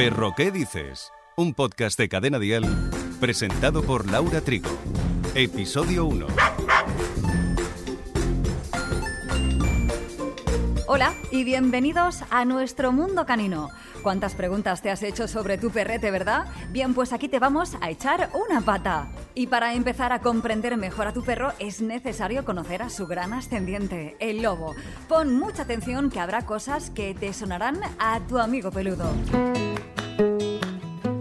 Perro, ¿qué dices? Un podcast de Cadena Dial presentado por Laura Trigo. Episodio 1. Y bienvenidos a nuestro mundo canino. ¿Cuántas preguntas te has hecho sobre tu perrete, verdad? Bien, pues aquí te vamos a echar una pata. Y para empezar a comprender mejor a tu perro es necesario conocer a su gran ascendiente, el lobo. Pon mucha atención que habrá cosas que te sonarán a tu amigo peludo.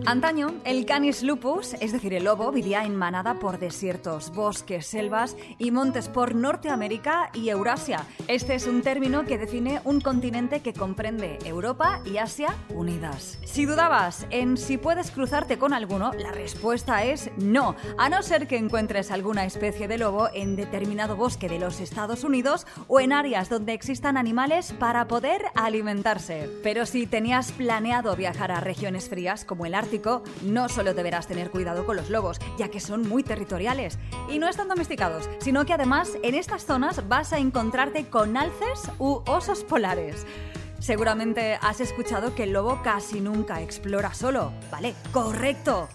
Antaño, el Canis lupus, es decir, el lobo, vivía en manada por desiertos, bosques, selvas y montes por Norteamérica y Eurasia. Este es un término que define un continente que comprende Europa y Asia unidas. Si dudabas en si puedes cruzarte con alguno, la respuesta es no, a no ser que encuentres alguna especie de lobo en determinado bosque de los Estados Unidos o en áreas donde existan animales para poder alimentarse. Pero si tenías planeado viajar a regiones frías como el Ártico, no solo deberás tener cuidado con los lobos, ya que son muy territoriales y no están domesticados, sino que además en estas zonas vas a encontrarte con alces u osos polares. Seguramente has escuchado que el lobo casi nunca explora solo. Vale, correcto.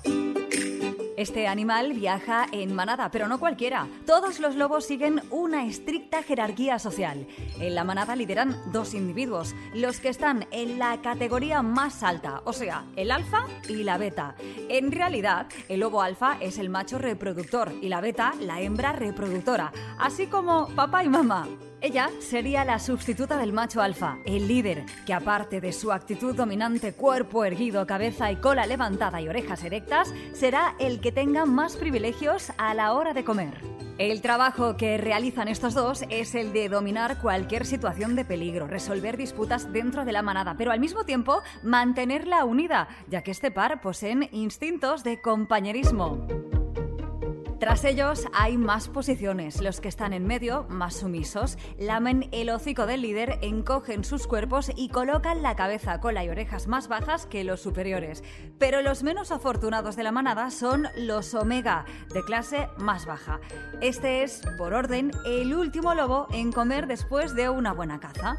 Este animal viaja en manada, pero no cualquiera. Todos los lobos siguen una estricta jerarquía social. En la manada lideran dos individuos, los que están en la categoría más alta, o sea, el alfa y la beta. En realidad, el lobo alfa es el macho reproductor y la beta la hembra reproductora, así como papá y mamá. Ella sería la sustituta del macho alfa, el líder, que aparte de su actitud dominante, cuerpo erguido, cabeza y cola levantada y orejas erectas, será el que tenga más privilegios a la hora de comer. El trabajo que realizan estos dos es el de dominar cualquier situación de peligro, resolver disputas dentro de la manada, pero al mismo tiempo mantenerla unida, ya que este par poseen instintos de compañerismo. Tras ellos hay más posiciones. Los que están en medio, más sumisos, lamen el hocico del líder, encogen sus cuerpos y colocan la cabeza, cola y orejas más bajas que los superiores. Pero los menos afortunados de la manada son los omega, de clase más baja. Este es, por orden, el último lobo en comer después de una buena caza.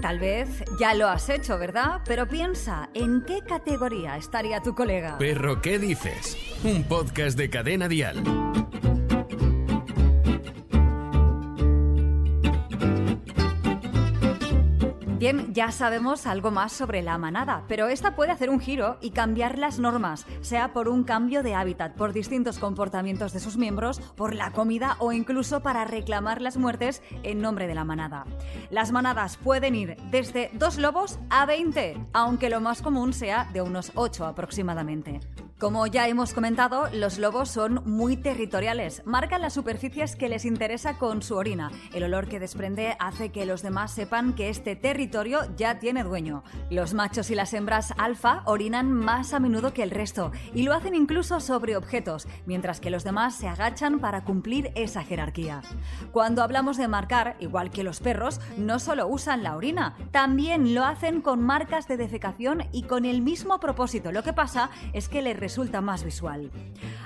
Tal vez ya lo has hecho, ¿verdad? Pero piensa, ¿en qué categoría estaría tu colega? Perro, ¿qué dices? Un podcast de cadena dial. Bien, ya sabemos algo más sobre la manada, pero esta puede hacer un giro y cambiar las normas, sea por un cambio de hábitat, por distintos comportamientos de sus miembros, por la comida o incluso para reclamar las muertes en nombre de la manada. Las manadas pueden ir desde dos lobos a 20, aunque lo más común sea de unos 8 aproximadamente. Como ya hemos comentado, los lobos son muy territoriales. Marcan las superficies que les interesa con su orina. El olor que desprende hace que los demás sepan que este territorio ya tiene dueño. Los machos y las hembras alfa orinan más a menudo que el resto y lo hacen incluso sobre objetos, mientras que los demás se agachan para cumplir esa jerarquía. Cuando hablamos de marcar, igual que los perros, no solo usan la orina, también lo hacen con marcas de defecación y con el mismo propósito. Lo que pasa es que les resulta más visual.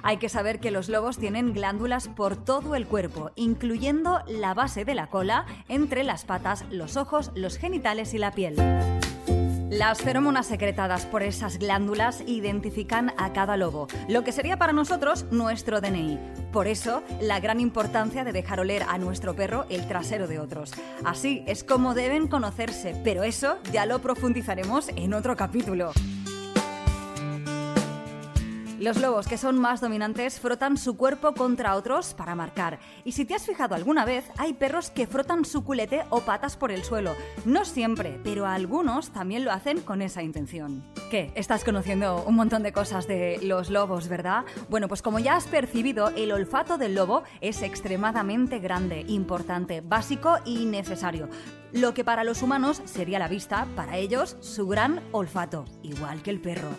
Hay que saber que los lobos tienen glándulas por todo el cuerpo, incluyendo la base de la cola, entre las patas, los ojos, los genitales y la piel. Las feromonas secretadas por esas glándulas identifican a cada lobo, lo que sería para nosotros nuestro DNI. Por eso, la gran importancia de dejar oler a nuestro perro el trasero de otros. Así es como deben conocerse, pero eso ya lo profundizaremos en otro capítulo. Los lobos que son más dominantes frotan su cuerpo contra otros para marcar. Y si te has fijado alguna vez, hay perros que frotan su culete o patas por el suelo. No siempre, pero algunos también lo hacen con esa intención. ¿Qué? Estás conociendo un montón de cosas de los lobos, ¿verdad? Bueno, pues como ya has percibido, el olfato del lobo es extremadamente grande, importante, básico y necesario. Lo que para los humanos sería la vista, para ellos su gran olfato, igual que el perro.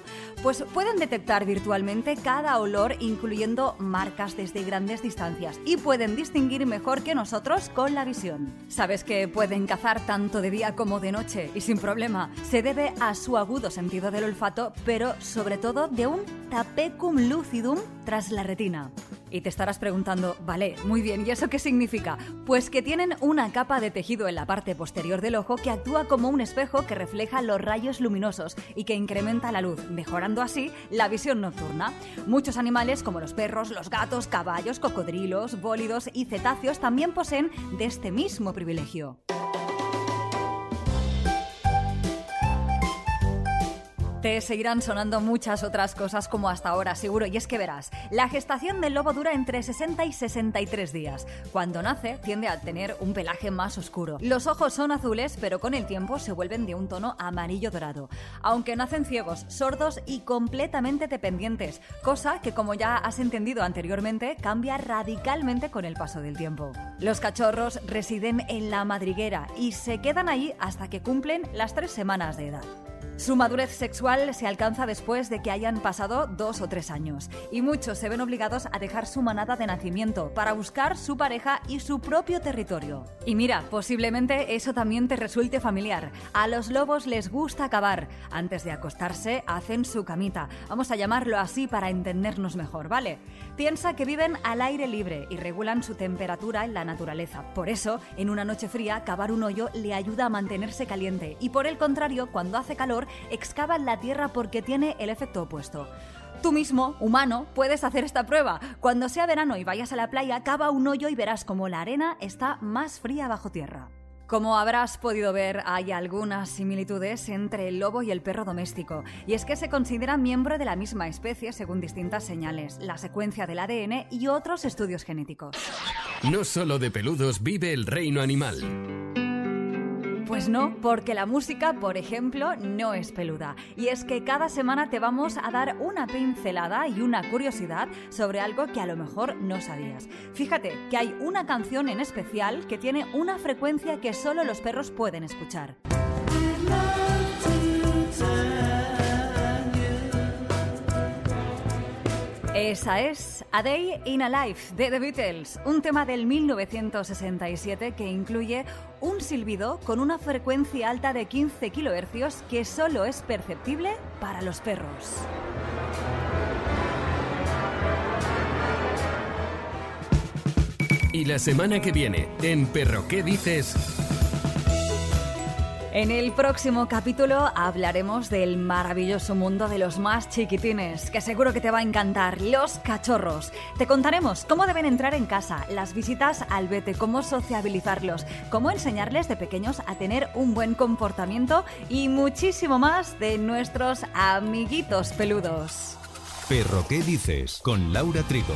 Pues pueden detectar virtualmente cada olor incluyendo marcas desde grandes distancias y pueden distinguir mejor que nosotros con la visión. Sabes que pueden cazar tanto de día como de noche y sin problema. Se debe a su agudo sentido del olfato, pero sobre todo de un tapecum lucidum tras la retina. Y te estarás preguntando, vale, muy bien, ¿y eso qué significa? Pues que tienen una capa de tejido en la parte posterior del ojo que actúa como un espejo que refleja los rayos luminosos y que incrementa la luz, mejorando así la visión nocturna. Muchos animales como los perros, los gatos, caballos, cocodrilos, bólidos y cetáceos también poseen de este mismo privilegio. Te seguirán sonando muchas otras cosas como hasta ahora, seguro. Y es que verás, la gestación del lobo dura entre 60 y 63 días. Cuando nace, tiende a tener un pelaje más oscuro. Los ojos son azules, pero con el tiempo se vuelven de un tono amarillo dorado. Aunque nacen ciegos, sordos y completamente dependientes, cosa que, como ya has entendido anteriormente, cambia radicalmente con el paso del tiempo. Los cachorros residen en la madriguera y se quedan ahí hasta que cumplen las tres semanas de edad. Su madurez sexual se alcanza después de que hayan pasado dos o tres años, y muchos se ven obligados a dejar su manada de nacimiento para buscar su pareja y su propio territorio. Y mira, posiblemente eso también te resulte familiar. A los lobos les gusta cavar. Antes de acostarse, hacen su camita. Vamos a llamarlo así para entendernos mejor, ¿vale? Piensa que viven al aire libre y regulan su temperatura en la naturaleza. Por eso, en una noche fría, cavar un hoyo le ayuda a mantenerse caliente, y por el contrario, cuando hace calor, excavan la Tierra porque tiene el efecto opuesto. Tú mismo, humano, puedes hacer esta prueba. Cuando sea verano y vayas a la playa, cava un hoyo y verás como la arena está más fría bajo tierra. Como habrás podido ver, hay algunas similitudes entre el lobo y el perro doméstico, y es que se consideran miembro de la misma especie según distintas señales, la secuencia del ADN y otros estudios genéticos. No solo de peludos vive el reino animal. Pues no, porque la música, por ejemplo, no es peluda. Y es que cada semana te vamos a dar una pincelada y una curiosidad sobre algo que a lo mejor no sabías. Fíjate que hay una canción en especial que tiene una frecuencia que solo los perros pueden escuchar. Esa es A Day in a Life de The Beatles, un tema del 1967 que incluye un silbido con una frecuencia alta de 15 kHz que solo es perceptible para los perros. Y la semana que viene, en Perro ¿Qué dices? En el próximo capítulo hablaremos del maravilloso mundo de los más chiquitines, que seguro que te va a encantar, los cachorros. Te contaremos cómo deben entrar en casa, las visitas al vete, cómo sociabilizarlos, cómo enseñarles de pequeños a tener un buen comportamiento y muchísimo más de nuestros amiguitos peludos. Perro, ¿qué dices? Con Laura Trigo.